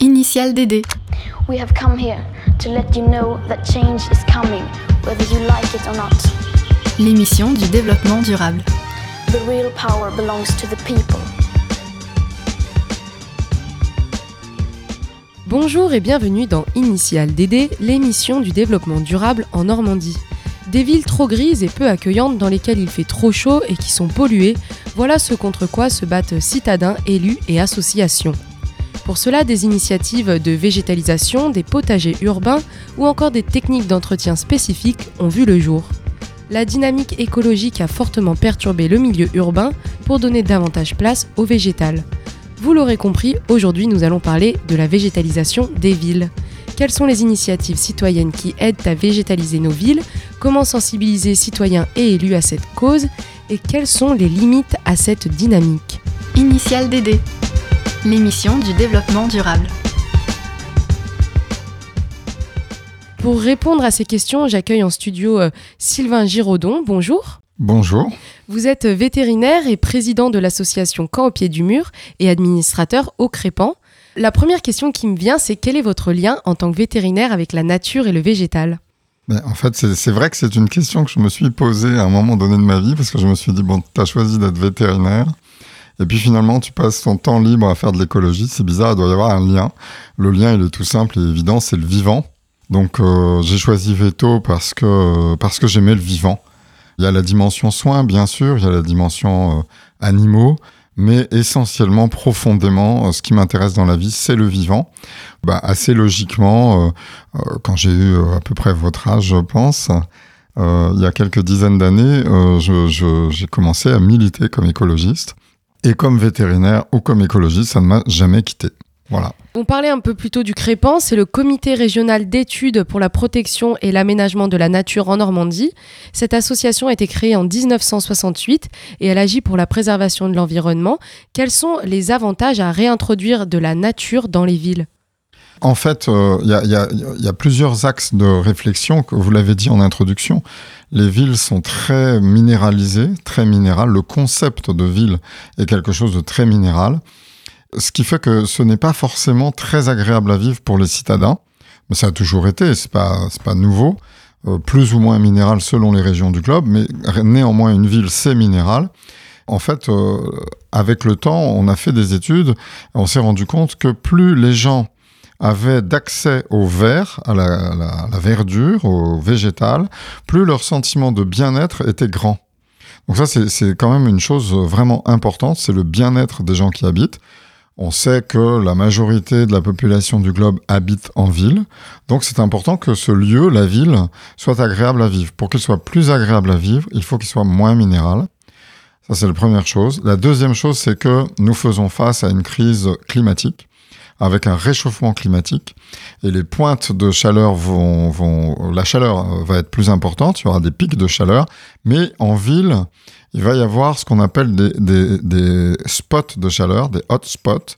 Initial DD. We have come here to let you know that change is coming, whether you like it or not. L'émission du développement durable. The real power belongs to the people. Bonjour et bienvenue dans Initial DD, l'émission du développement durable en Normandie. Des villes trop grises et peu accueillantes dans lesquelles il fait trop chaud et qui sont polluées, voilà ce contre quoi se battent citadins, élus et associations. Pour cela, des initiatives de végétalisation, des potagers urbains ou encore des techniques d'entretien spécifiques ont vu le jour. La dynamique écologique a fortement perturbé le milieu urbain pour donner davantage place au végétal. Vous l'aurez compris, aujourd'hui nous allons parler de la végétalisation des villes. Quelles sont les initiatives citoyennes qui aident à végétaliser nos villes? Comment sensibiliser citoyens et élus à cette cause? Et quelles sont les limites à cette dynamique? Initial DD. L'émission du développement durable. Pour répondre à ces questions, j'accueille en studio euh, Sylvain Giraudon. Bonjour. Bonjour. Vous êtes vétérinaire et président de l'association Camp au pied du mur et administrateur au Crépan. La première question qui me vient, c'est quel est votre lien en tant que vétérinaire avec la nature et le végétal? Ben, en fait, c'est c'est vrai que c'est une question que je me suis posée à un moment donné de ma vie parce que je me suis dit, bon, tu as choisi d'être vétérinaire. Et puis finalement, tu passes ton temps libre à faire de l'écologie. C'est bizarre, il doit y avoir un lien. Le lien, il est tout simple et évident, c'est le vivant. Donc euh, j'ai choisi Veto parce que, parce que j'aimais le vivant. Il y a la dimension soins, bien sûr, il y a la dimension euh, animaux, mais essentiellement, profondément, euh, ce qui m'intéresse dans la vie, c'est le vivant. Bah, assez logiquement, euh, euh, quand j'ai eu euh, à peu près votre âge, je pense, euh, il y a quelques dizaines d'années, euh, j'ai commencé à militer comme écologiste. Et comme vétérinaire ou comme écologiste, ça ne m'a jamais quitté. Voilà. On parlait un peu plus tôt du Crépan, c'est le comité régional d'études pour la protection et l'aménagement de la nature en Normandie. Cette association a été créée en 1968 et elle agit pour la préservation de l'environnement. Quels sont les avantages à réintroduire de la nature dans les villes? En fait, euh, il y, y a- plusieurs axes de réflexion, que vous l'avez dit en introduction. Les villes sont très minéralisées, très minérales. Le concept de ville est quelque chose de très minéral. Ce qui fait que ce n'est pas forcément très agréable à vivre pour les citadins. Mais ça a toujours été, c'est pas, pas nouveau. Euh, plus ou moins minéral selon les régions du globe, mais néanmoins une ville c'est minéral. En fait, euh, avec le temps, on a fait des études, on s'est rendu compte que plus les gens avaient d'accès au vert, à la, la- la verdure, au végétal, plus leur sentiment de bien-être était grand. Donc ça, c'est quand même une chose vraiment importante, c'est le bien-être des gens qui habitent. On sait que la majorité de la population du globe habite en ville, donc c'est important que ce lieu, la ville, soit agréable à vivre. Pour qu'il soit plus agréable à vivre, il faut qu'il soit moins minéral. Ça, c'est la première chose. La deuxième chose, c'est que nous faisons face à une crise climatique avec un réchauffement climatique et les pointes de chaleur vont, vont la chaleur euh, va être plus importante, il y aura des pics de chaleur, mais en ville, il va y avoir ce qu'on appelle des, des, des spots de chaleur, des hotspots,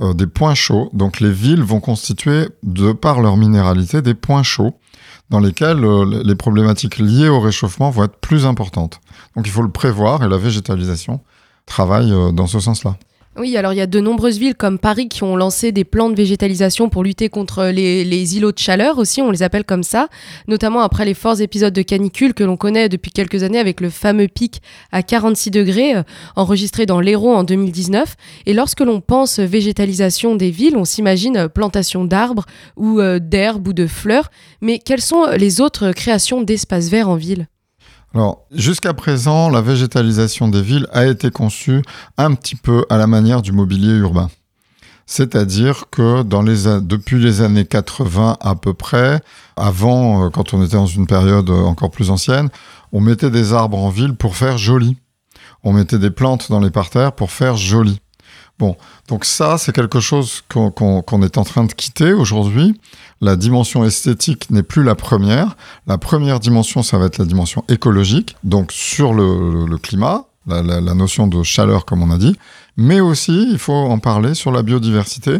euh, des points chauds. Donc les villes vont constituer, de par leur minéralité, des points chauds dans lesquels euh, les problématiques liées au réchauffement vont être plus importantes. Donc il faut le prévoir et la végétalisation travaille euh, dans ce sens-là. Oui, alors il y a de nombreuses villes comme Paris qui ont lancé des plans de végétalisation pour lutter contre les, îlots de chaleur aussi, on les appelle comme ça, notamment après les forts épisodes de canicule que l'on connaît depuis quelques années avec le fameux pic à 46 degrés euh, enregistré dans l'Hérault en 2019. Et lorsque l'on pense végétalisation des villes, on s'imagine plantation d'arbres ou euh, d'herbes ou de fleurs, mais quelles sont les autres créations d'espaces verts en ville? Alors, jusqu'à présent, la végétalisation des villes a été conçue un petit peu à la manière du mobilier urbain. C'est-à-dire que dans les, depuis les années 80 à peu près, avant, euh, quand on était dans une période euh, encore plus ancienne, on mettait des arbres en ville pour faire joli. On mettait des plantes dans les parterres pour faire joli. Bon, donc ça, c'est quelque chose qu'on est en train de quitter aujourd'hui. La dimension esthétique n'est plus la première. La première dimension, ça va être la dimension écologique, donc sur le, climat, la, notion de chaleur, comme on a dit. Mais aussi, il faut en parler sur la biodiversité,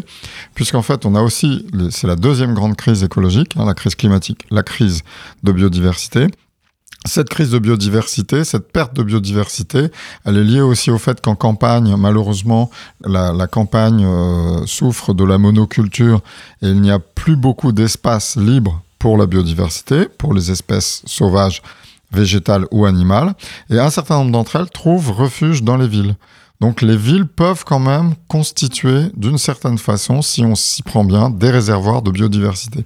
puisqu'en fait, on a aussi, c'est la deuxième grande crise écologique, hein, la crise climatique, la crise de biodiversité. Cette crise de biodiversité, cette perte de biodiversité, elle est liée aussi au fait qu'en campagne, malheureusement, la, campagne euh, souffre de la monoculture et il n'y a plus beaucoup d'espace libre pour la biodiversité, pour les espèces sauvages, végétales ou animales. Et un certain nombre d'entre elles trouvent refuge dans les villes. Donc les villes peuvent quand même constituer d'une certaine façon, si on s'y prend bien, des réservoirs de biodiversité.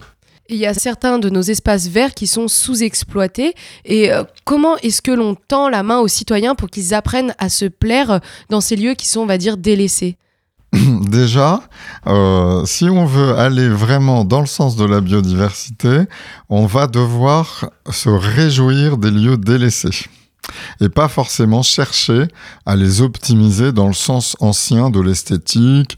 Il y a certains de nos espaces verts qui sont sous-exploités. Et euh, comment est-ce que l'on tend la main aux citoyens pour qu'ils apprennent à se plaire dans ces lieux qui sont, on va dire, délaissés? Déjà, euh, si on veut aller vraiment dans le sens de la biodiversité, on va devoir se réjouir des lieux délaissés et pas forcément chercher à les optimiser dans le sens ancien de l'esthétique,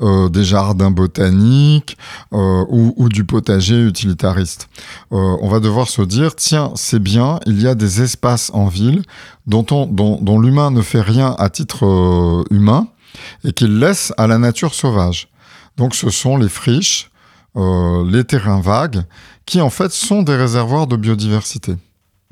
euh, des jardins botaniques euh, ou, du potager utilitariste. Euh, on va devoir se dire, tiens, c'est bien, il y a des espaces en ville dont, dont, l'humain ne fait rien à titre humain et qu'il laisse à la nature sauvage. Donc ce sont les friches, les terrains vagues, qui en fait sont des réservoirs de biodiversité.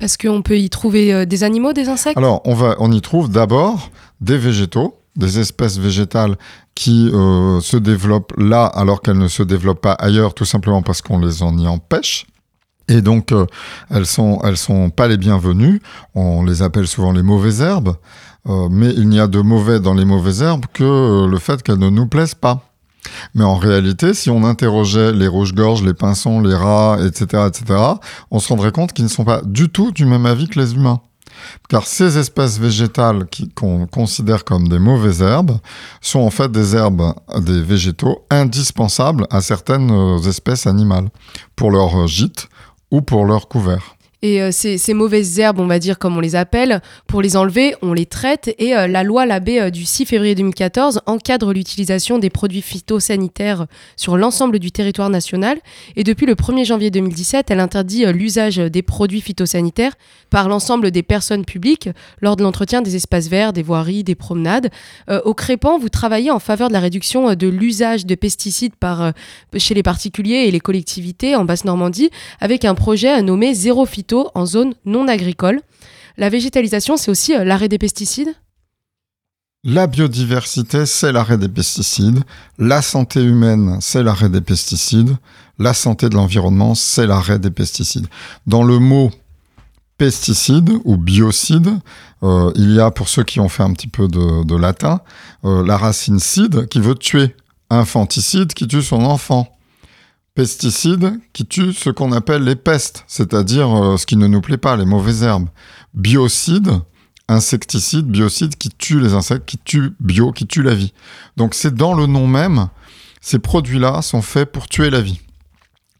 Est-ce qu'on peut y trouver des animaux, des insectes? Alors, on, va, on y trouve d'abord des végétaux, des espèces végétales qui euh, se développent là alors qu'elles ne se développent pas ailleurs, tout simplement parce qu'on les en y empêche. Et donc, euh, elles sont, elles sont pas les bienvenues. On les appelle souvent les mauvaises herbes. Euh, mais il n'y a de mauvais dans les mauvaises herbes que le fait qu'elles ne nous plaisent pas. Mais en réalité, si on interrogeait les rouges-gorges, les pinsons, les rats, etc., etc., on se rendrait compte qu'ils ne sont pas du tout du même avis que les humains. Car ces espèces végétales qu'on considère comme des mauvaises herbes sont en fait des herbes, des végétaux indispensables à certaines euh, espèces animales pour leur gîte ou pour leur couvert. Et euh, ces, mauvaises herbes, on va dire comme on les appelle, pour les enlever, on les traite. Et euh, la loi Labbé euh, du 6 février 2014 encadre l'utilisation des produits phytosanitaires sur l'ensemble du territoire national. Et depuis le 1er janvier 2017, elle interdit l'usage des produits phytosanitaires par l'ensemble des personnes publiques lors de l'entretien des espaces verts, des voiries, des promenades. au Crépan, vous travaillez en faveur de la réduction de l'usage de pesticides par, chez les particuliers et les collectivités en Basse-Normandie avec un projet nommé Zéro Phyto en zone non agricole. La végétalisation, c'est aussi euh, l'arrêt des pesticides? La biodiversité, c'est l'arrêt des pesticides. La santé humaine, c'est l'arrêt des pesticides. La santé de l'environnement, c'est l'arrêt des pesticides. Dans le mot pesticide ou biocide, euh, il y a, pour ceux qui ont fait un petit peu de, latin, euh, la racine cide qui veut tuer. Infanticide qui tue son enfant pesticides qui tuent ce qu'on appelle les pestes, c'est-à-dire euh, ce qui ne nous plaît pas, les mauvaises herbes. Biocides, insecticides, biocides qui tuent les insectes, qui tuent bio, qui tuent la vie. Donc c'est dans le nom même, ces produits-là sont faits pour tuer la vie.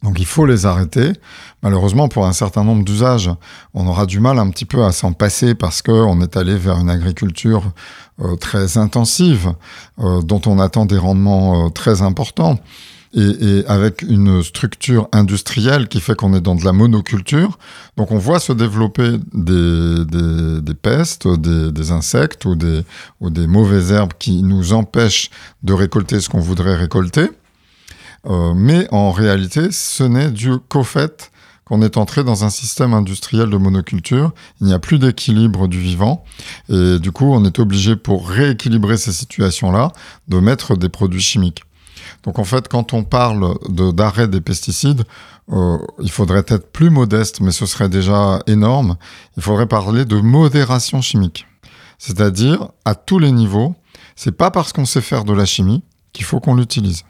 Donc il faut les arrêter. Malheureusement, pour un certain nombre d'usages, on aura du mal un petit peu à s'en passer parce qu'on est allé vers une agriculture euh, très intensive, euh, dont on attend des rendements très importants et, avec une structure industrielle qui fait qu'on est dans de la monoculture. Donc on voit se développer des, des, pestes, des, insectes ou des, ou des mauvaises herbes qui nous empêchent de récolter ce qu'on voudrait récolter. Euh, mais en réalité, ce n'est dû qu'au fait qu'on est entré dans un système industriel de monoculture. Il n'y a plus d'équilibre du vivant. Et du coup, on est obligé, pour rééquilibrer ces situations-là, de mettre des produits chimiques. Donc en fait, quand on parle d'arrêt des pesticides, euh, il faudrait être plus modeste, mais ce serait déjà énorme. Il faudrait parler de modération chimique. C'est-à-dire, à tous les niveaux, c'est pas parce qu'on sait faire de la chimie qu'il faut qu'on l'utilise.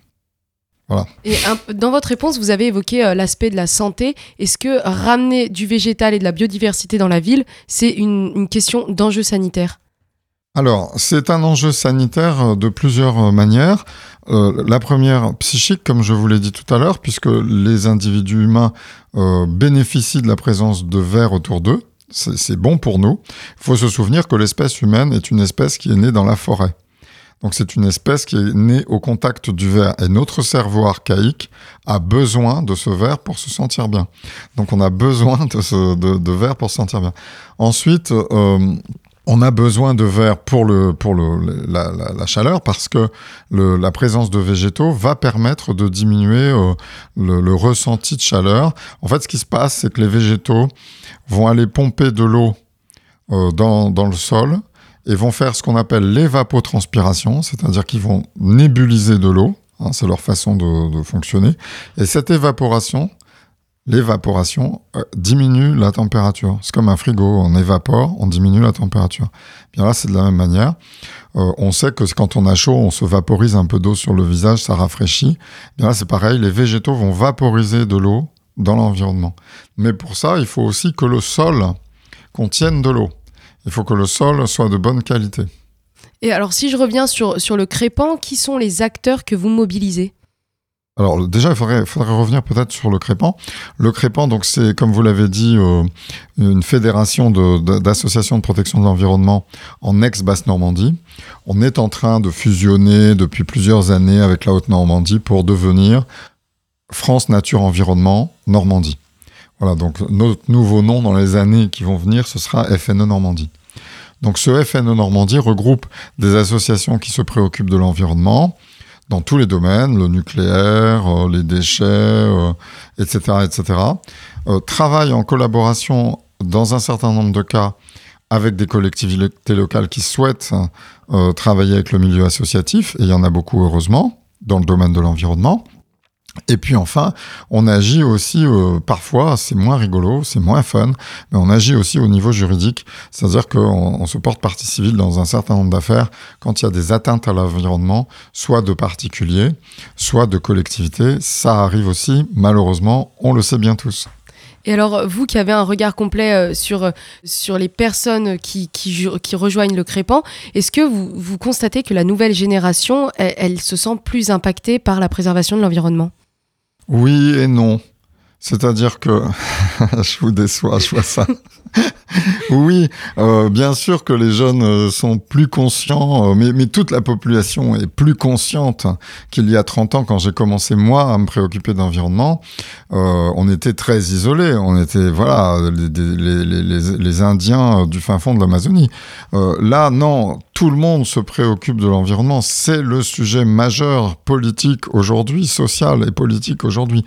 Voilà. Et dans votre réponse, vous avez évoqué euh, l'aspect de la santé. Est-ce que ramener du végétal et de la biodiversité dans la ville, c'est une question d'enjeu sanitaire? Alors, c'est un enjeu sanitaire euh, de plusieurs euh, manières. Euh, la première, psychique, comme je vous l'ai dit tout à l'heure, puisque les individus humains bénéficient de la présence de verre autour d'eux. C'est bon pour nous. Il faut se souvenir que l'espèce humaine est une espèce qui est née dans la forêt. Donc c'est une espèce qui est née au contact du verre. Et notre cerveau archaïque a besoin de ce verre pour se sentir bien. Donc on a besoin de, ce, verre pour se sentir bien. Ensuite, on a besoin de verre pour, le, la, chaleur parce que la présence de végétaux va permettre de diminuer euh, le, ressenti de chaleur. En fait, ce qui se passe, c'est que les végétaux vont aller pomper de l'eau euh, dans, le sol et vont faire ce qu'on appelle l'évapotranspiration, c'est-à-dire qu'ils vont nébuliser de l'eau. Hein, c'est leur façon de, fonctionner. Et cette évaporation, l'évaporation euh, diminue la température. C'est comme un frigo, on évapore, on diminue la température. Bien là, c'est de la même manière. Euh, on sait que quand on a chaud, on se vaporise un peu d'eau sur le visage, ça rafraîchit. Bien là, c'est pareil, les végétaux vont vaporiser de l'eau dans l'environnement. Mais pour ça, il faut aussi que le sol contienne de l'eau. Il faut que le sol soit de bonne qualité. Et alors, si je reviens sur, sur le crépan, qui sont les acteurs que vous mobilisez? Alors déjà, il faudrait, faudrait revenir peut-être sur le Crépan. Le Crépan, donc c'est comme vous l'avez dit, euh, une fédération d'associations de, de, protection de l'environnement en ex-Basse-Normandie. On est en train de fusionner depuis plusieurs années avec la Haute-Normandie pour devenir France Nature Environnement Normandie. Voilà, donc notre nouveau nom dans les années qui vont venir, ce sera FNE Normandie. Donc ce FNE Normandie regroupe des associations qui se préoccupent de l'environnement, dans tous les domaines, le nucléaire, euh, les déchets, euh, etc., etc., euh, travaille en collaboration dans un certain nombre de cas avec des collectivités locales qui souhaitent travailler avec le milieu associatif, et il y en a beaucoup heureusement dans le domaine de l'environnement. Et puis enfin, on agit aussi euh, parfois, c'est moins rigolo, c'est moins fun, mais on agit aussi au niveau juridique, c'est-à-dire qu'on on se porte partie civile dans un certain nombre d'affaires quand il y a des atteintes à l'environnement, soit de particuliers, soit de collectivités. Ça arrive aussi, malheureusement, on le sait bien tous. Et alors, vous qui avez un regard complet euh, sur, sur les personnes qui, qui, rejoignent le Crépan, est-ce que vous, vous constatez que la nouvelle génération, elle se sent plus impactée par la préservation de l'environnement? Oui et non. C'est-à-dire que je vous déçois, je vois ça. oui, euh, bien sûr que les jeunes euh, sont plus conscients, euh, mais, toute la population est plus consciente qu'il y a 30 ans quand j'ai commencé moi à me préoccuper d'environnement. On était très isolés, on était voilà les, Indiens du fin fond de l'Amazonie. Là, non, tout le monde se préoccupe de l'environnement. C'est le sujet majeur politique aujourd'hui, social et politique aujourd'hui.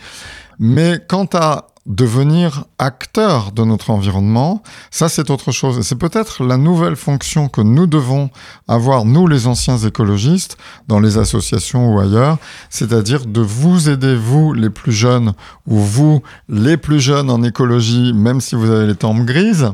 Mais quant à devenir acteur de notre environnement, ça c'est autre chose. C'est peut-être la nouvelle fonction que nous devons avoir, nous les anciens écologistes, dans les associations ou ailleurs, c'est-à-dire de vous aider, vous les plus jeunes, ou vous les plus jeunes en écologie, même si vous avez les tempes grises,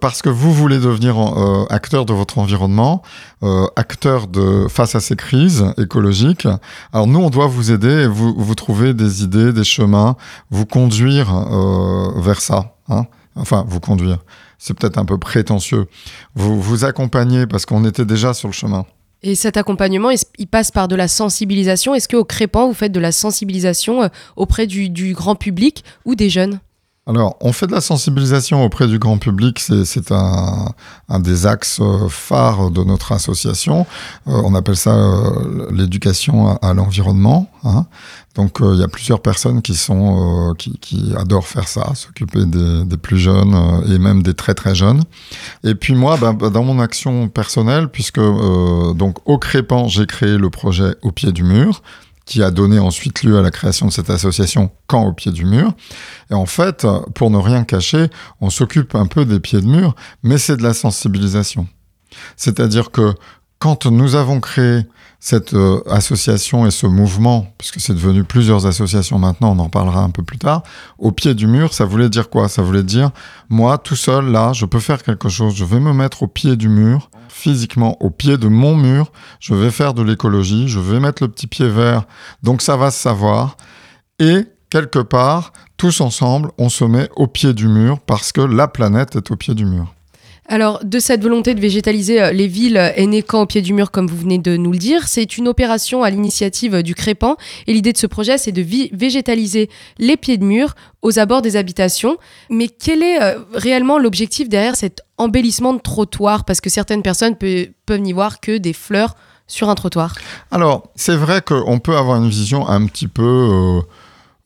parce que vous voulez devenir euh, acteur de votre environnement, euh, acteur de, face à ces crises écologiques. Alors nous, on doit vous aider et vous, trouver des idées, des chemins, vous conduire euh, vers ça. Hein enfin, vous conduire. C'est peut-être un peu prétentieux. Vous vous accompagner parce qu'on était déjà sur le chemin. Et cet accompagnement, il passe par de la sensibilisation. Est-ce qu'au Crépan, vous faites de la sensibilisation euh, auprès du grand public ou des jeunes? Alors, on fait de la sensibilisation auprès du grand public, c'est un, un, des axes euh, phares de notre association. Euh, on appelle ça euh, l'éducation à, l'environnement. Hein. Donc, il y a plusieurs personnes qui sont qui, qui, adorent faire ça, s'occuper des, des, plus jeunes et même des très très jeunes. Et puis moi, ben, dans mon action personnelle, puisque donc au Crépan, j'ai créé le projet au pied du mur qui a donné ensuite lieu à la création de cette association Camp au pied du mur. Et en fait, pour ne rien cacher, on s'occupe un peu des pieds de mur, mais c'est de la sensibilisation. C'est-à-dire que quand nous avons créé cette euh, association et ce mouvement, puisque c'est devenu plusieurs associations maintenant, on en parlera un peu plus tard, au pied du mur, ça voulait dire quoi? Ça voulait dire, moi, tout seul, là, je peux faire quelque chose, je vais me mettre au pied du mur, physiquement au pied de mon mur, je vais faire de l'écologie, je vais mettre le petit pied vert, donc ça va se savoir, et quelque part, tous ensemble, on se met au pied du mur parce que la planète est au pied du mur. Alors, de cette volonté de végétaliser euh, les villes est né quand au pied du mur, comme vous venez de nous le dire. C'est une opération à l'initiative du Crépan. Et l'idée de ce projet, c'est de végétaliser les pieds de mur aux abords des habitations. Mais quel est euh, réellement l'objectif derrière cet embellissement de trottoir Parce que certaines personnes peuvent n'y voir que des fleurs sur un trottoir. Alors, c'est vrai qu'on peut avoir une vision un petit peu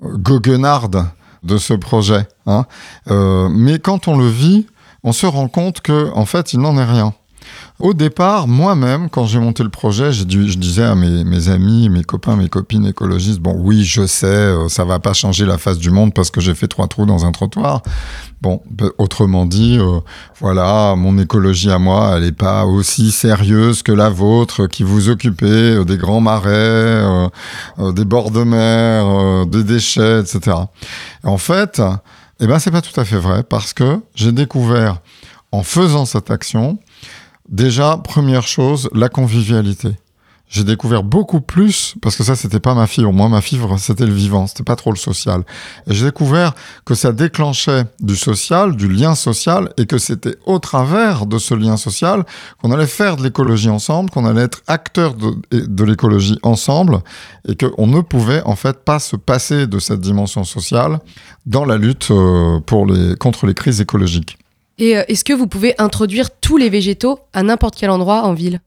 euh, goguenarde de ce projet. Hein euh, mais quand on le vit, on se rend compte que en fait il n'en est rien. Au départ, moi-même, quand j'ai monté le projet, dû- je disais à mes, amis, mes copains, mes copines écologistes, bon oui, je sais, euh, ça va pas changer la face du monde parce que j'ai fait trois trous dans un trottoir. Bon, autrement dit, euh, voilà, mon écologie à moi, elle n'est pas aussi sérieuse que la vôtre, qui vous occupez euh, des grands marais, des bords de mer, des déchets, etc. Et en fait, eh ben, c'est pas tout à fait vrai parce que j'ai découvert, en faisant cette action, déjà, première chose, la convivialité. J'ai découvert beaucoup plus, parce que ça, c'était pas ma fibre. Moi, ma fibre, c'était le vivant, c'était pas trop le social. Et j'ai découvert que ça déclenchait du social, du lien social, et que c'était au travers de ce lien social qu'on allait faire de l'écologie ensemble, qu'on allait être acteur de, de l'écologie ensemble, et qu'on ne pouvait en fait pas se passer de cette dimension sociale dans la lutte euh, pour les, contre les crises écologiques. Et euh, est-ce que vous pouvez introduire tous les végétaux à n'importe quel endroit en ville?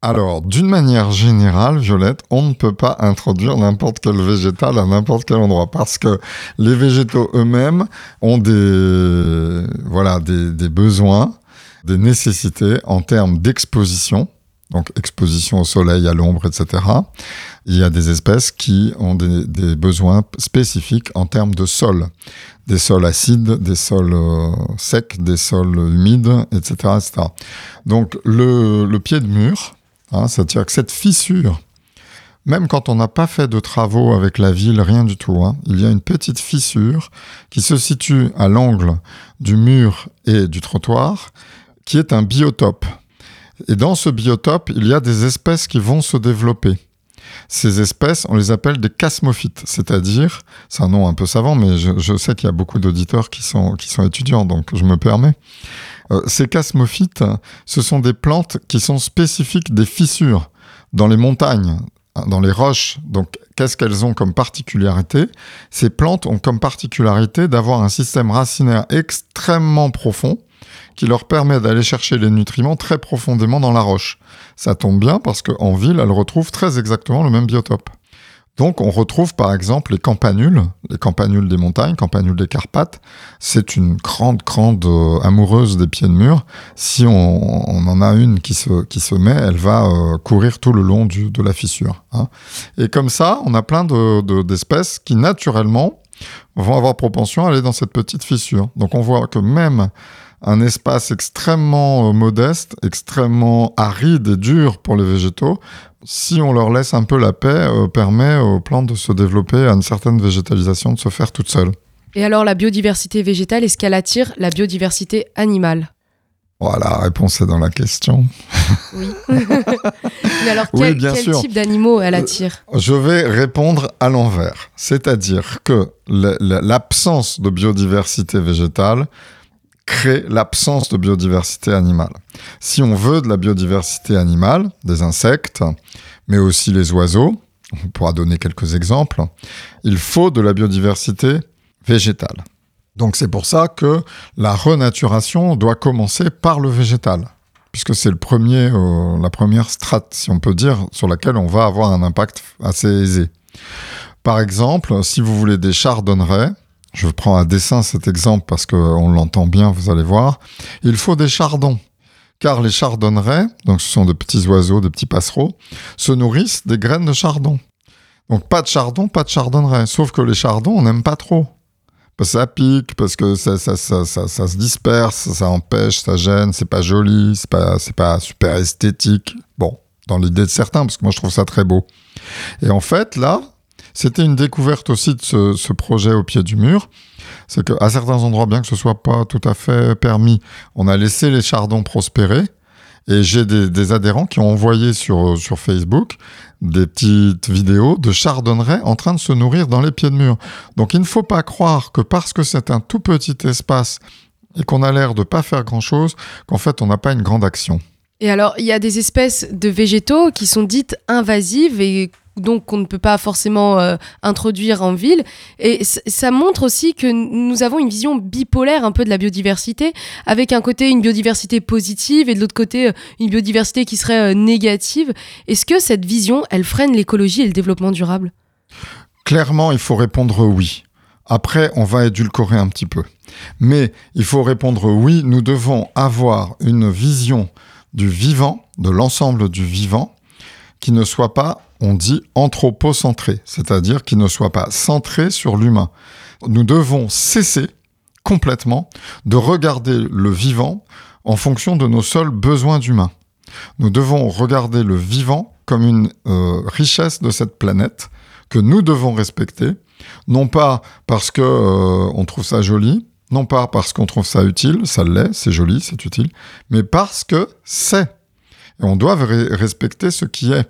Alors, d'une manière générale, Violette, on ne peut pas introduire n'importe quel végétal à n'importe quel endroit parce que les végétaux eux-mêmes ont des, voilà, des, des besoins, des nécessités en termes d'exposition. Donc, exposition au soleil, à l'ombre, etc. Il y a des espèces qui ont des, des besoins spécifiques en termes de sol. Des sols acides, des sols euh, secs, des sols humides, etc. etc. Donc, le, le pied de mur, Hein, C'est-à-dire que cette fissure, même quand on n'a pas fait de travaux avec la ville, rien du tout, hein, il y a une petite fissure qui se situe à l'angle du mur et du trottoir, qui est un biotope. Et dans ce biotope, il y a des espèces qui vont se développer. Ces espèces, on les appelle des casmophytes, c'est-à-dire, c'est un nom un peu savant, mais je, je sais qu'il y a beaucoup d'auditeurs qui sont, qui sont étudiants, donc je me permets. Euh, ces casmophytes, ce sont des plantes qui sont spécifiques des fissures dans les montagnes, hein, dans les roches. Donc, qu'est-ce qu'elles ont comme particularité? Ces plantes ont comme particularité d'avoir un système racinaire extrêmement profond qui leur permet d'aller chercher les nutriments très profondément dans la roche. Ça tombe bien parce qu'en ville, elles retrouvent très exactement le même biotope. Donc on retrouve par exemple les campanules, les campanules des montagnes, campanules des Carpates. C'est une grande, grande euh, amoureuse des pieds de mur. Si on, en a une qui se, met, elle va euh, courir tout le long de la fissure. Hein. Et comme ça, on a plein de, de, d'espèces qui naturellement vont avoir propension à aller dans cette petite fissure. Donc on voit que même un espace extrêmement euh, modeste, extrêmement aride et dur pour les végétaux, si on leur laisse un peu la paix, euh, permet aux plantes de se développer à une certaine végétalisation, de se faire toute seule. Et alors la biodiversité végétale, est-ce qu'elle attire la biodiversité animale? Voilà, la réponse est dans la question. Oui. Mais alors Oui, quel, bien quel sûr. type d'animaux elle attire? Je vais répondre à l'envers. C'est-à-dire que l'absence de biodiversité végétale crée l'absence de biodiversité animale. Si on veut de la biodiversité animale, des insectes, mais aussi les oiseaux, on pourra donner quelques exemples, il faut de la biodiversité végétale. Donc c'est pour ça que la renaturation doit commencer par le végétal, puisque c'est le premier, euh, la première strate, si on peut dire, sur laquelle on va avoir un impact assez aisé. Par exemple, si vous voulez des chardonnerets, je prends à dessin cet exemple parce qu'on l'entend bien, vous allez voir, il faut des chardons. Car les chardonnerets, donc ce sont de petits oiseaux, des petits passereaux, se nourrissent des graines de chardon. Donc pas de chardon, pas de chardonneret. Sauf que les chardons, on n'aime pas trop. Parce que ça pique, parce que ça, ça, ça, ça, se disperse, ça empêche, ça gêne, c'est pas joli, pas, c'est pas super esthétique. Bon, dans l'idée de certains, parce que moi je trouve ça très beau. Et en fait, là, c'était une découverte aussi de ce, projet au pied du mur. C'est qu'à certains endroits, bien que ce soit pas tout à fait permis, on a laissé les chardons prospérer. Et j'ai des, adhérents qui ont envoyé sur, sur Facebook des petites vidéos de chardonnerets en train de se nourrir dans les pieds de mur. Donc il ne faut pas croire que parce que c'est un tout petit espace et qu'on a l'air de pas faire grand-chose, qu'en fait on n'a pas une grande action. Et alors, il y a des espèces de végétaux qui sont dites invasives et donc qu'on ne peut pas forcément euh, introduire en ville. Et ça montre aussi que nous avons une vision bipolaire un peu de la biodiversité, avec un côté une biodiversité positive et de l'autre côté euh, une biodiversité qui serait euh, négative. Est-ce que cette vision, elle freine l'écologie et le développement durable? Clairement, il faut répondre oui. Après, on va édulcorer un petit peu. Mais il faut répondre oui, nous devons avoir une vision du vivant, de l'ensemble du vivant, qui ne soit pas, on dit, anthropocentré, c'est-à-dire qui ne soit pas centré sur l'humain. Nous devons cesser complètement de regarder le vivant en fonction de nos seuls besoins d'humains. Nous devons regarder le vivant comme une euh, richesse de cette planète que nous devons respecter, non pas parce que euh, on trouve ça joli, non pas parce qu'on trouve ça utile, ça l'est, c'est joli, c'est utile, mais parce que c'est. Et on doit respecter ce qui est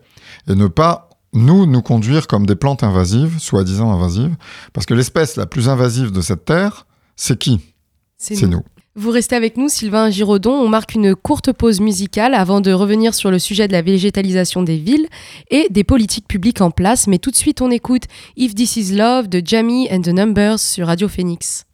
et ne pas nous nous conduire comme des plantes invasives, soi-disant invasives, parce que l'espèce la plus invasive de cette terre, c'est qui C'est nous. Vous restez avec nous, Sylvain Giraudon. On marque une courte pause musicale avant de revenir sur le sujet de la végétalisation des villes et des politiques publiques en place. Mais tout de suite, on écoute If This Is Love de Jamie and the Numbers sur Radio Phoenix.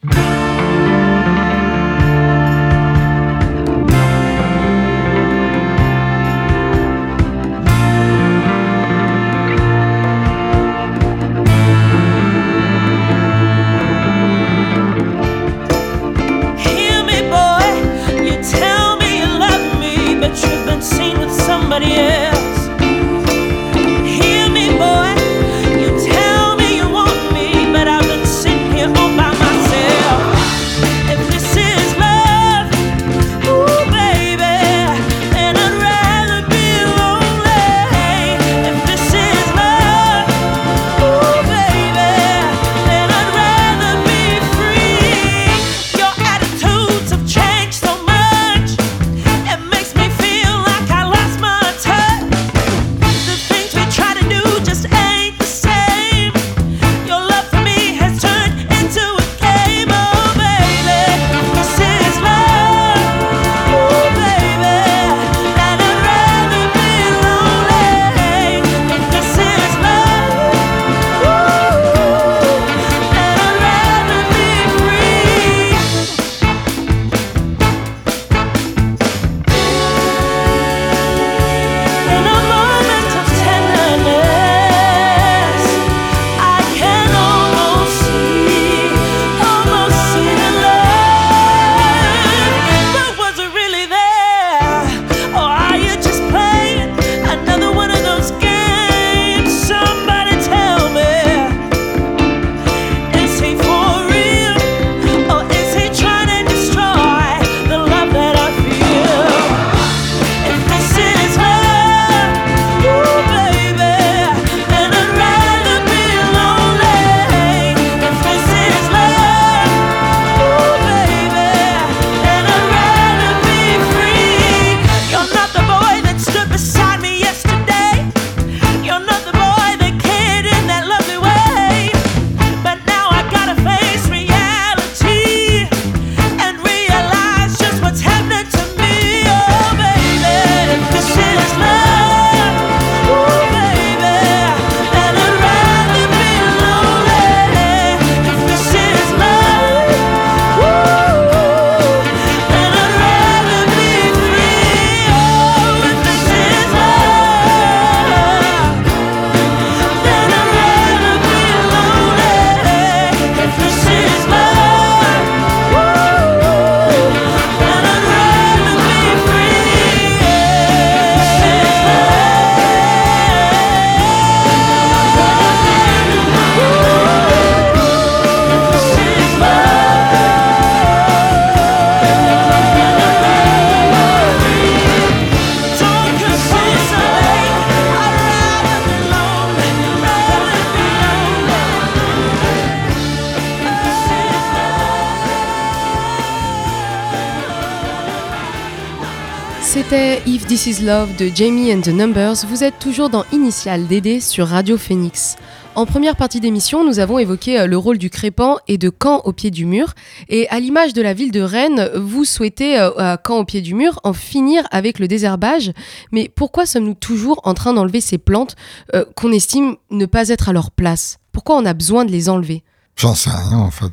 This Is Love de Jamie and the Numbers, vous êtes toujours dans Initial DD sur Radio Phoenix. En première partie d'émission, nous avons évoqué euh, le rôle du crépan et de Camp au pied du mur. Et à l'image de la ville de Rennes, vous souhaitez, euh, à Camp au pied du mur, en finir avec le désherbage. Mais pourquoi sommes-nous toujours en train d'enlever ces plantes euh, qu'on estime ne pas être à leur place? Pourquoi on a besoin de les enlever? J'en sais rien en fait,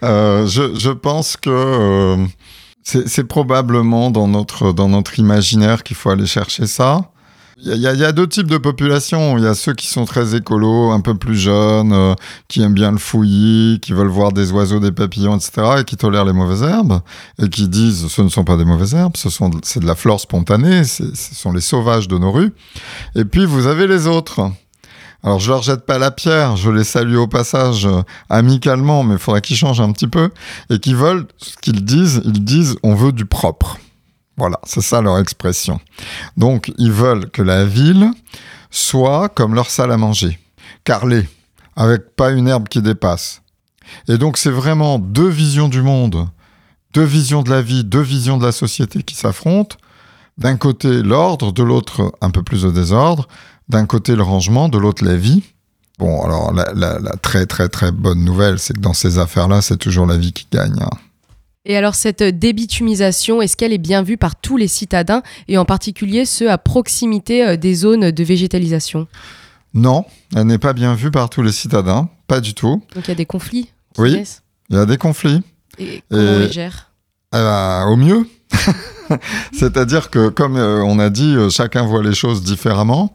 je, pense que c'est probablement dans notre, dans notre imaginaire qu'il faut aller chercher ça. Il y, a, y a deux types de populations. Il y a ceux qui sont très écolos, un peu plus jeunes, euh, qui aiment bien le fouillis, qui veulent voir des oiseaux, des papillons, etc., et qui tolèrent les mauvaises herbes, et qui disent ce ne sont pas des mauvaises herbes, ce sont c'est de la flore spontanée, ce sont les sauvages de nos rues. Et puis vous avez les autres. Alors je leur jette pas la pierre, je les salue au passage euh, amicalement, mais il faudrait qu'ils changent un petit peu, et qui veulent ce qu'ils disent, ils disent on veut du propre. Voilà, c'est ça leur expression. Donc, ils veulent que la ville soit comme leur salle à manger, carrelée, avec pas une herbe qui dépasse. Et donc, c'est vraiment deux visions du monde, deux visions de la vie, deux visions de la société qui s'affrontent. D'un côté, l'ordre, de l'autre, un peu plus de désordre. D'un côté, le rangement, de l'autre, la vie. Bon, alors, la, la- la très, très, très bonne nouvelle, c'est que dans ces affaires-là, c'est toujours la vie qui gagne. hein. Et alors cette débitumisation, est-ce qu'elle est bien vue par tous les citadins et en particulier ceux à proximité euh, des zones de végétalisation? Non, elle n'est pas bien vue par tous les citadins, pas du tout. Donc il y a des conflits qui Oui. Il y a des conflits. Et comment on les gère au mieux. C'est-à-dire que, comme euh, on a dit, euh, chacun voit les choses différemment.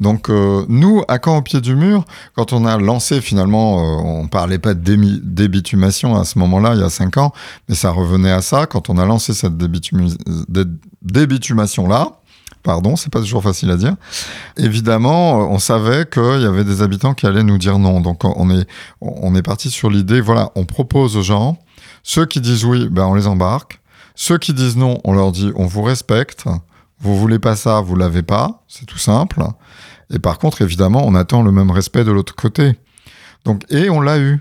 Donc, euh, nous, à Caen, au pied du mur, quand on a lancé finalement, on parlait pas de débitumation à ce moment-là, il y a cinq ans, mais ça revenait à ça. Quand on a lancé cette débitumation-là, pardon, c'est pas toujours facile à dire, évidemment, on savait qu'il y avait des habitants qui allaient nous dire non. Donc, on est, on est parti sur l'idée, voilà, on propose aux gens, ceux qui disent oui, ben on les embarque. Ceux qui disent non, on leur dit on vous respecte, vous voulez pas ça, vous l'avez pas, c'est tout simple. Et par contre, évidemment, on attend le même respect de l'autre côté. Donc, et on l'a eu.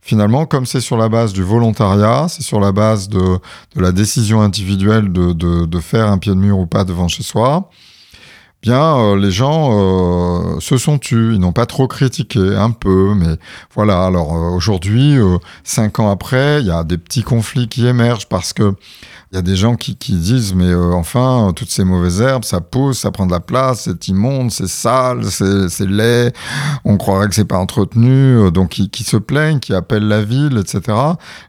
Finalement, comme c'est sur la base du volontariat, c'est sur la base de, la décision individuelle de faire un pied de mur ou pas devant chez soi, bien, euh, les gens euh, se sont tus. Ils n'ont pas trop critiqué, un peu, mais voilà. Alors euh, aujourd'hui, cinq ans après, il y a des petits conflits qui émergent parce que il y a des gens qui, qui disent mais euh, enfin euh, toutes ces mauvaises herbes ça pousse ça prend de la place c'est immonde c'est sale c'est laid. On croirait que c'est pas entretenu euh, donc qui, qui se plaignent qui appellent la ville etc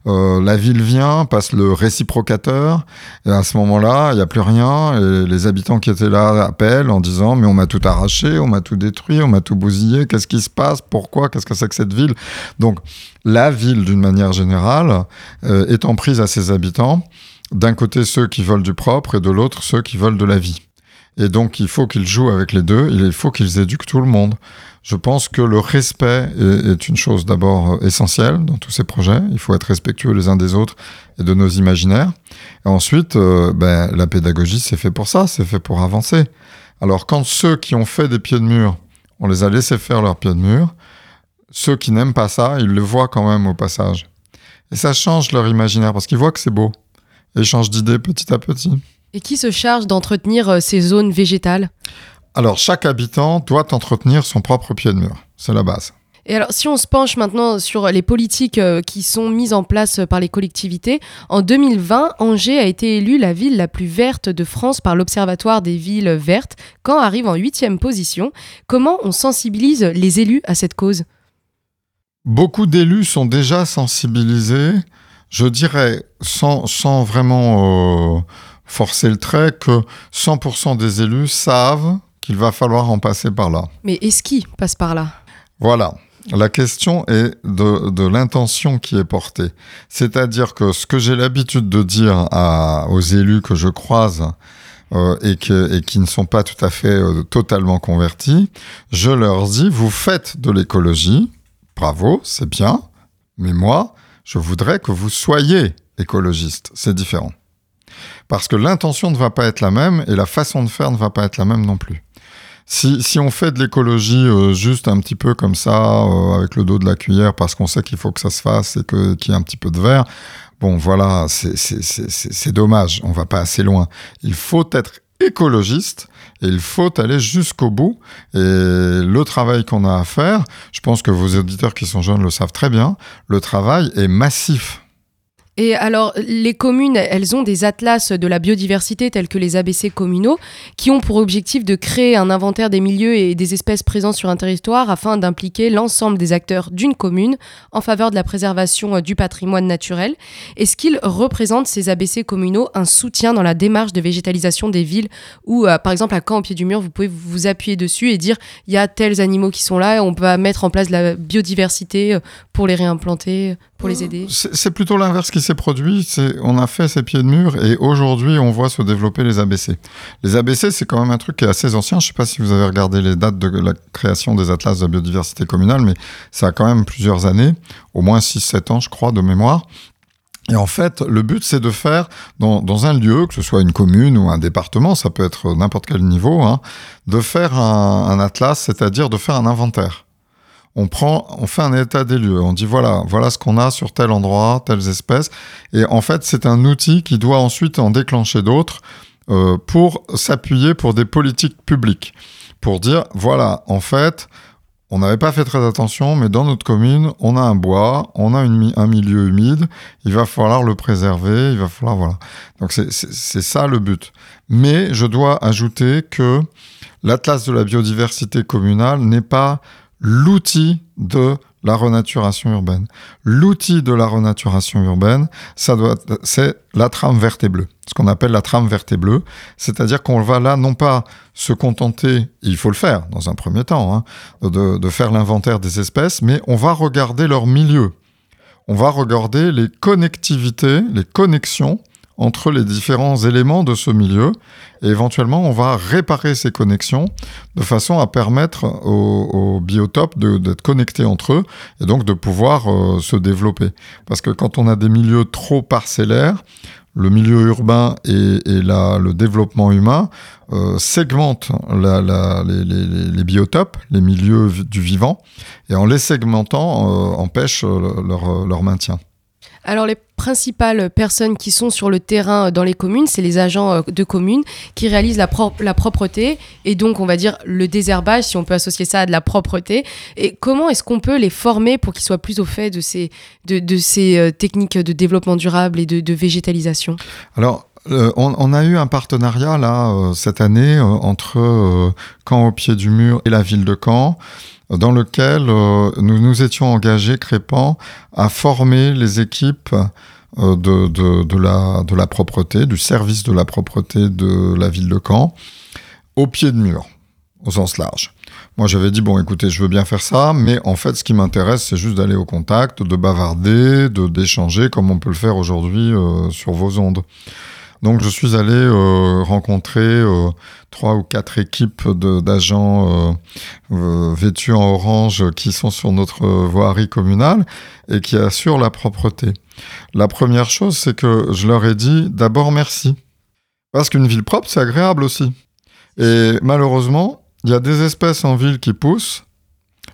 Euh, la ville vient passe le réciprocateur et à ce moment-là il y a plus rien et les habitants qui étaient là appellent en disant mais on m'a tout arraché on m'a tout détruit on m'a tout bousillé qu'est-ce qui se passe pourquoi qu'est-ce que c'est que cette ville? Donc la ville d'une manière générale euh, est en prise à ses habitants d'un côté ceux qui veulent du propre et de l'autre ceux qui veulent de la vie. Et donc il faut qu'ils jouent avec les deux, il faut qu'ils éduquent tout le monde. Je pense que le respect est, une chose d'abord euh, essentielle dans tous ces projets. Il faut être respectueux les uns des autres et de nos imaginaires. Et ensuite, euh, ben, la pédagogie, c'est fait pour ça, c'est fait pour avancer. Alors quand ceux qui ont fait des pieds de mur, on les a laissés faire leurs pieds de mur, ceux qui n'aiment pas ça, ils le voient quand même au passage. Et ça change leur imaginaire parce qu'ils voient que c'est beau. Et ils changent d'idée petit à petit. Et qui se charge d'entretenir euh, ces zones végétales? Alors, chaque habitant doit entretenir son propre pied de mur. C'est la base. Et alors, si on se penche maintenant sur les politiques euh, qui sont mises en place par les collectivités, en 2020, Angers a été élue la ville la plus verte de France par l'Observatoire des villes vertes, quand arrive en huitième position. Comment on sensibilise les élus à cette cause? Beaucoup d'élus sont déjà sensibilisés, je dirais, sans, sans vraiment euh, forcer le trait, que 100% des élus savent qu'il va falloir en passer par là. Mais est-ce qui passe par là? Voilà. La question est de, de l'intention qui est portée. C'est-à-dire que ce que j'ai l'habitude de dire à, aux élus que je croise euh, et, que, et qui ne sont pas tout à fait euh, totalement convertis, je leur dis, vous faites de l'écologie, bravo, c'est bien, mais moi, je voudrais que vous soyez écologiste. C'est différent. Parce que l'intention ne va pas être la même et la façon de faire ne va pas être la même non plus. Si, si on fait de l'écologie euh, juste un petit peu comme ça, euh, avec le dos de la cuillère, parce qu'on sait qu'il faut que ça se fasse et qu'il y ait un petit peu de verre, bon voilà, c'est dommage, on va pas assez loin. Il faut être écologiste il faut aller jusqu'au bout. Et le travail qu'on a à faire, je pense que vos auditeurs qui sont jeunes le savent très bien, le travail est massif. Et alors, les communes, elles ont des atlas de la biodiversité tels que les ABC communaux, qui ont pour objectif de créer un inventaire des milieux et des espèces présentes sur un territoire afin d'impliquer l'ensemble des acteurs d'une commune en faveur de la préservation euh, du patrimoine naturel. Est-ce qu'ils représentent, ces ABC communaux, un soutien dans la démarche de végétalisation des villes où, euh, par exemple, à Caen, au pied du mur, vous pouvez vous appuyer dessus et dire il y a tels animaux qui sont là et on peut mettre en place la biodiversité euh, pour les réimplanter, pour les aider C'est plutôt l'inverse qui s'est produit. On a fait ces pieds de mur et aujourd'hui, on voit se développer les ABC. Les ABC, c'est quand même un truc qui est assez ancien. Je ne sais pas si vous avez regardé les dates de la création des atlas de la biodiversité communale, mais ça a quand même plusieurs années, au moins 6-7 ans, je crois, de mémoire. Et en fait, le but, c'est de faire dans, un lieu, que ce soit une commune ou un département, ça peut être n'importe quel niveau, hein, de faire un atlas, c'est-à-dire de faire un inventaire on prend, on fait un état des lieux. On dit voilà, voilà ce qu'on a sur tel endroit, telles espèces. Et en fait, c'est un outil qui doit ensuite en déclencher d'autres euh, pour s'appuyer pour des politiques publiques. Pour dire voilà, en fait, on n'avait pas fait très attention, mais dans notre commune, on a un bois, on a un milieu humide, il va falloir le préserver, il va falloir voilà. Donc c'est ça le but. Mais je dois ajouter que l'atlas de la biodiversité communale n'est pas l'outil de la renaturation urbaine. L'outil de la renaturation urbaine, ça doit, c'est la trame verte et bleue. Ce qu'on appelle la trame verte et bleue. C'est-à-dire qu'on va là, non pas se contenter, il faut le faire dans un premier temps, hein, de, de faire l'inventaire des espèces, mais on va regarder leur milieu. On va regarder les connectivités, les connexions entre les différents éléments de ce milieu et éventuellement on va réparer ces connexions de façon à permettre aux, biotopes d'être connectés entre eux et donc de pouvoir euh, se développer. Parce que quand on a des milieux trop parcellaires, le milieu urbain et, le développement humain euh, segmentent les, biotopes, les milieux du vivant, et en les segmentant, euh, empêchent leur maintien. Alors les principales personnes qui sont sur le terrain euh, dans les communes, c'est les agents euh, de communes qui réalisent la, propreté et donc on va dire le désherbage, si on peut associer ça à de la propreté. Et comment est-ce qu'on peut les former pour qu'ils soient plus au fait de ces, de, ces euh, techniques de développement durable et de, végétalisation? Alors, on, a eu un partenariat là cette année entre Caen au pied du mur et la ville de Caen dans lequel euh, nous nous étions engagés, Crépant, à former les équipes euh, de, la, propreté, du service de la propreté de la ville de Caen, au pied de mur, au sens large. Moi, j'avais dit, bon, écoutez, je veux bien faire ça, mais en fait, ce qui m'intéresse, c'est juste d'aller au contact, de bavarder, de d'échanger, comme on peut le faire aujourd'hui euh, sur vos ondes. Donc je suis allé euh, rencontrer euh, trois ou quatre équipes d'agents euh, vêtus en orange qui sont sur notre voirie communale et qui assurent la propreté. La première chose, c'est que je leur ai dit d'abord merci. Parce qu'une ville propre, c'est agréable aussi. Et malheureusement, il y a des espèces en ville qui poussent,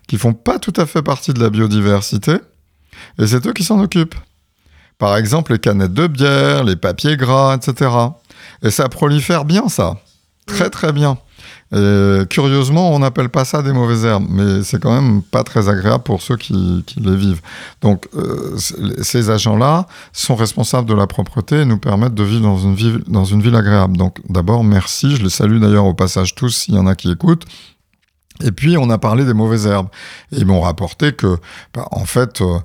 qui font pas tout à fait partie de la biodiversité, et c'est eux qui s'en occupent. Par exemple, les canettes de bière, les papiers gras, etc. Et ça prolifère bien, ça. Très, très bien. Et curieusement, on n'appelle pas ça des mauvaises herbes, mais c'est quand même pas très agréable pour ceux qui, les vivent. Donc, euh, ces agents-là sont responsables de la propreté et nous permettent de vivre dans une ville, dans une ville agréable. Donc, d'abord, merci. Je les salue d'ailleurs au passage tous s'il y en a qui écoutent. Et puis on a parlé des mauvaises herbes. Et ils m'ont rapporté que, bah, en fait, euh,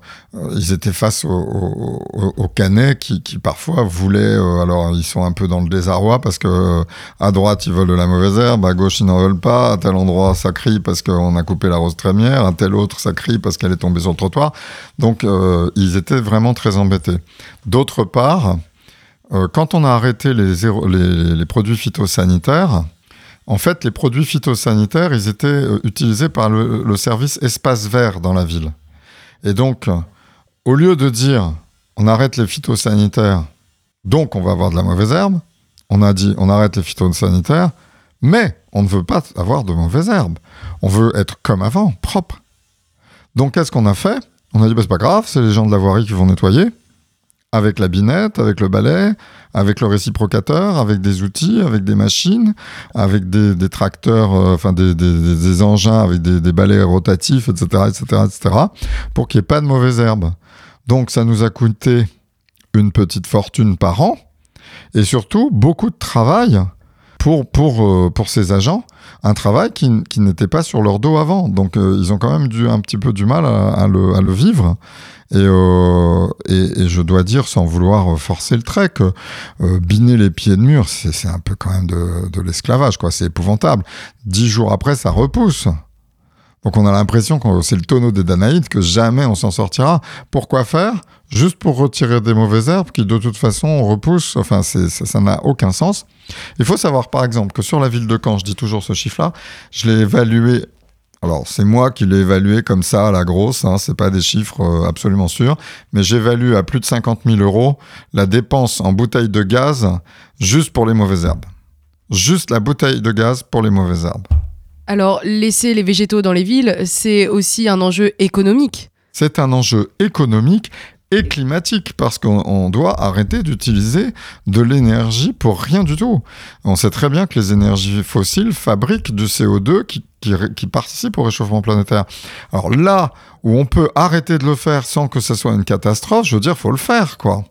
ils étaient face aux, canets qui, parfois voulaient. Euh, alors ils sont un peu dans le désarroi parce que euh, à droite ils veulent de la mauvaise herbe, à gauche ils n'en veulent pas, à tel endroit ça crie parce qu'on a coupé la rose trémière, à tel autre ça crie parce qu'elle est tombée sur le trottoir. Donc ils étaient vraiment très embêtés. D'autre part, quand on a arrêté les, les, les produits phytosanitaires, en fait, les produits phytosanitaires, ils étaient euh, utilisés par le, service espace vert dans la ville. Et donc, au lieu de dire on arrête les phytosanitaires, donc on va avoir de la mauvaise herbe, on a dit on arrête les phytosanitaires, mais on ne veut pas avoir de mauvaise herbe. On veut être comme avant, propre. Donc qu'est-ce qu'on a fait? On a dit bah, c'est pas grave, c'est les gens de la voirie qui vont nettoyer avec la binette, avec le balai, avec le réciprocateur, avec des outils, avec des machines, avec des, tracteurs, euh, enfin des, engins, avec des, balais rotatifs, etc., etc., etc., pour qu'il n'y ait pas de mauvaises herbes. Donc ça nous a coûté une petite fortune par an et surtout beaucoup de travail pour, pour, euh, pour ces agents, un travail qui, qui n'était pas sur leur dos avant. Donc euh, ils ont quand même dû un petit peu du mal à, le, à le, vivre. Et, euh, et, et, je dois dire, sans vouloir forcer le trait, que euh, biner les pieds de mur, c'est un peu quand même de, de l'esclavage, quoi. C'est épouvantable. Dix jours après, ça repousse. Donc on a l'impression que c'est le tonneau des Danaïdes, que jamais on s'en sortira. Pourquoi faire? Juste pour retirer des mauvaises herbes qui de toute façon repoussent. Enfin, ça n'a aucun sens. Il faut savoir par exemple que sur la ville de Caen, je dis toujours ce chiffre-là, je l'ai évalué. Alors c'est moi qui l'ai évalué comme ça à la grosse, hein, c'est pas des chiffres euh, absolument sûrs, mais j'évalue à plus de 50 000 euros la dépense en bouteilles de gaz juste pour les mauvaises herbes. Juste la bouteille de gaz pour les mauvaises herbes. Alors, laisser les végétaux dans les villes, c'est aussi un enjeu économique. C'est un enjeu économique et climatique parce qu'on doit arrêter d'utiliser de l'énergie pour rien du tout. On sait très bien que les énergies fossiles fabriquent du CO2 qui, qui, participe au réchauffement planétaire. Alors là où on peut arrêter de le faire sans que ce soit une catastrophe, je veux dire, faut le faire, quoi.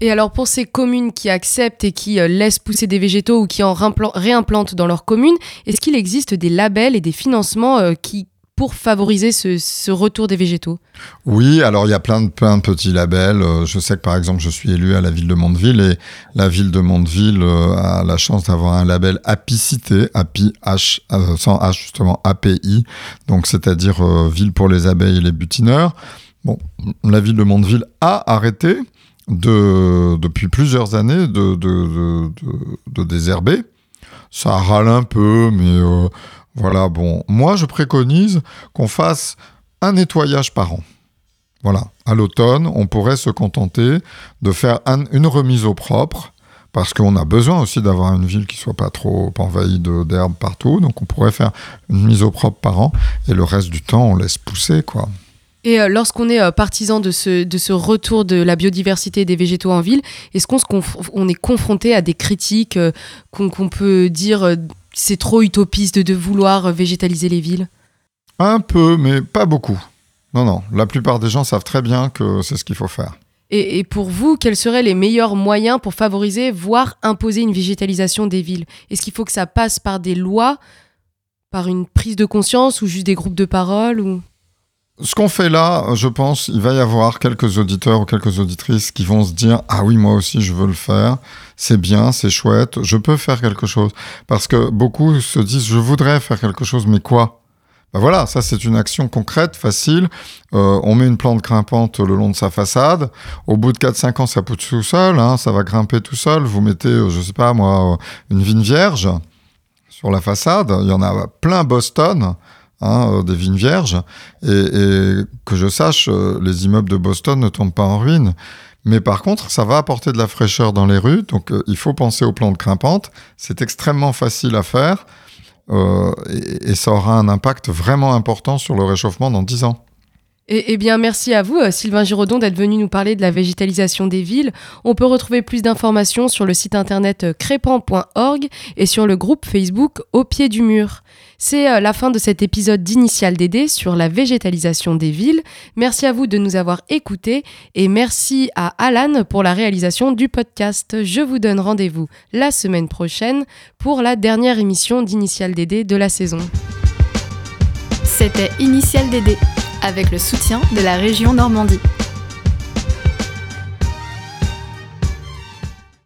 Et alors pour ces communes qui acceptent et qui euh, laissent pousser des végétaux ou qui en réimplantent dans leur commune, est-ce qu'il existe des labels et des financements euh, qui pour favoriser ce, retour des végétaux Oui, alors il y a plein de, petits labels. Euh, je sais que par exemple, je suis élu à la ville de Mondeville et la ville de Mondeville a la chance d'avoir un label apicité, API, H, sans H justement, API, donc c'est-à-dire ville pour les abeilles et les butineurs. Bon, la ville de Mondeville a arrêté de, depuis plusieurs années de, désherber. Ça râle un peu, mais euh, voilà, bon. Moi, je préconise qu'on fasse un nettoyage par an. Voilà. À l'automne, on pourrait se contenter de faire un, une remise au propre, parce qu'on a besoin aussi d'avoir une ville qui soit pas trop envahie d'herbes partout. Donc, on pourrait faire une mise au propre par an, et le reste du temps, on laisse pousser, quoi. Et euh, lorsqu'on est euh, partisan de ce, retour de la biodiversité des végétaux en ville, est-ce qu'on on est confronté à des critiques euh, qu'on qu peut dire c'est trop utopiste de, vouloir végétaliser les villes Un peu, mais pas beaucoup. Non, non, la plupart des gens savent très bien que c'est ce qu'il faut faire. Et, et, pour vous, quels seraient les meilleurs moyens pour favoriser, voire imposer une végétalisation des villes? Est-ce qu'il faut que ça passe par des lois, par une prise de conscience ou juste des groupes de parole ou... Ce qu'on fait là, je pense, il va y avoir quelques auditeurs ou quelques auditrices qui vont se dire Ah oui, moi aussi, je veux le faire. C'est bien, c'est chouette, je peux faire quelque chose. Parce que beaucoup se disent Je voudrais faire quelque chose, mais quoi? Ben voilà, ça c'est une action concrète, facile. Euh, on met une plante grimpante le long de sa façade. Au bout de 4-5 ans, ça pousse tout seul, hein, ça va grimper tout seul. Vous mettez, je sais pas moi, une vigne vierge sur la façade. Il y en a plein Boston. Hein, des vignes vierges, et, que je sache, les immeubles de Boston ne tombent pas en ruine. Mais par contre, ça va apporter de la fraîcheur dans les rues, donc euh, il faut penser aux plantes grimpantes. C'est extrêmement facile à faire, euh, et, et, ça aura un impact vraiment important sur le réchauffement dans 10 ans. Eh, eh bien, merci à vous, Sylvain Giraudon, d'être venu nous parler de la végétalisation des villes. On peut retrouver plus d'informations sur le site internet crépan.org et sur le groupe Facebook Au pied du mur. C'est la fin de cet épisode d'Initial DD sur la végétalisation des villes. Merci à vous de nous avoir écoutés et merci à Alan pour la réalisation du podcast. Je vous donne rendez-vous la semaine prochaine pour la dernière émission d'Initial DD de la saison. C'était Initial DD avec le soutien de la région Normandie.